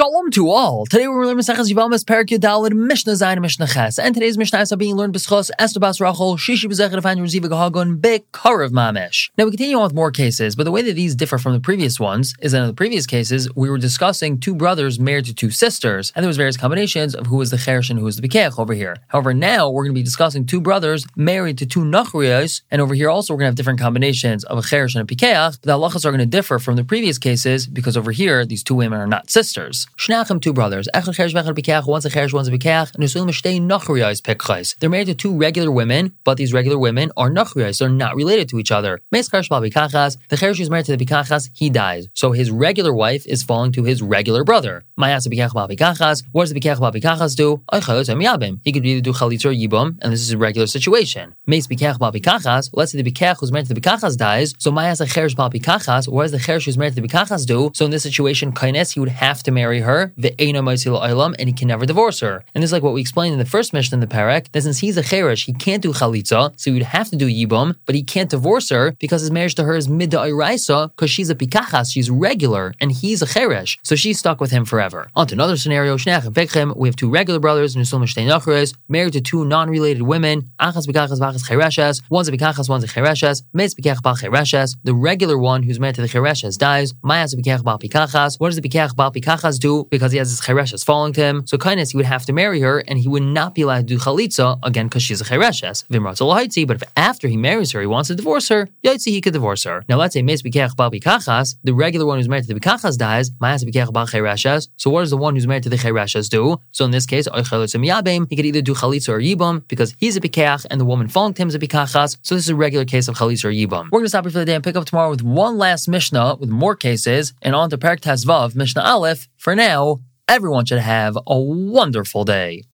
Shalom to all. Today we're learning Maseches Yevamos Perak Yudalid Mishnah Zayin Mishnah Ches, and today's Mishnah is being learned B'schos Esther Bas Rachel Shishi B'Zechet Afan Reziva Gahagon Bekarav Mamish. Now we continue on with more cases, but the way that these differ from the previous ones is that in the previous cases we were discussing two brothers married to two sisters, and there was various combinations of who was the Cheresh and who was the Bikech over here. However, now we're going to be discussing two brothers married to two Nachriyos, and over here also we're going to have different combinations of a Cheresh and a Pikeach, but the halachas are going to differ from the previous cases because over here these two women are not sisters. Shnachem, two brothers. Echad cheresh vechad bikach. One's a cheresh, one's a bikach. And usulim shtei nachriyos pekchais. They're married to two regular women, but these regular women are nachriyos. They're not related to each other. Meis cheresh bal bikachas. The cheresh who's married to the bikachas, he dies. So his regular wife is falling to his regular brother. Mayas bikach bal bikachas. What does the bikach bal bikachas do? He could either do chalitz or yibum, and this is a regular situation. Meis bikach bal bikachas. Let's say the bikach who's married to the bikachas dies. So mayas a cheresh bal bikachas. What does the cheresh who's married to the bikachas do? So in this situation, kaines he would have to marry her, the anamaisil ayam and he can never divorce her. And this is like what we explained in the first mishnah in the parak, that since he's a cheresh, he can't do chalitza, so he would have to do yibum, but he can't divorce her because his marriage to her is mid because she's a pikachas, she's regular, and he's a cheresh, so she's stuck with him forever. On to another scenario, Shnech and we have two regular brothers, Nusul Mishtei married to two non-related women, Achas Pikachas Vachas Chereshes, one's a Pikachas, one's a Chereshes, Metz Pikach Bal Chereshes, the regular one who's married to the Chereshes dies, Mayas Pikach Bal Pikachas, what does the Pikach Bal Pikachas do? Because he has his chereshes falling to him. So kaines, he would have to marry her, and he would not be allowed to do chalitza again because she's a chereshes. But if after he marries her, he wants to divorce her, yaitzi he could divorce her. Now let's say mes bikech bal bikachas, the regular one who's married to the bikachas dies. Mayas bikech bal chereshes. So what does the one who's married to the chereshes do? So in this case, he could either do chalitza or yibam because he's a bikach and the woman falling to him is a bikachas. So this is a regular case of chalitza or yibam. We're going to stop here for the day and pick up tomorrow with one last mishnah with more cases and on to Perak Tazvav Mishnah Aleph. For now, everyone should have a wonderful day.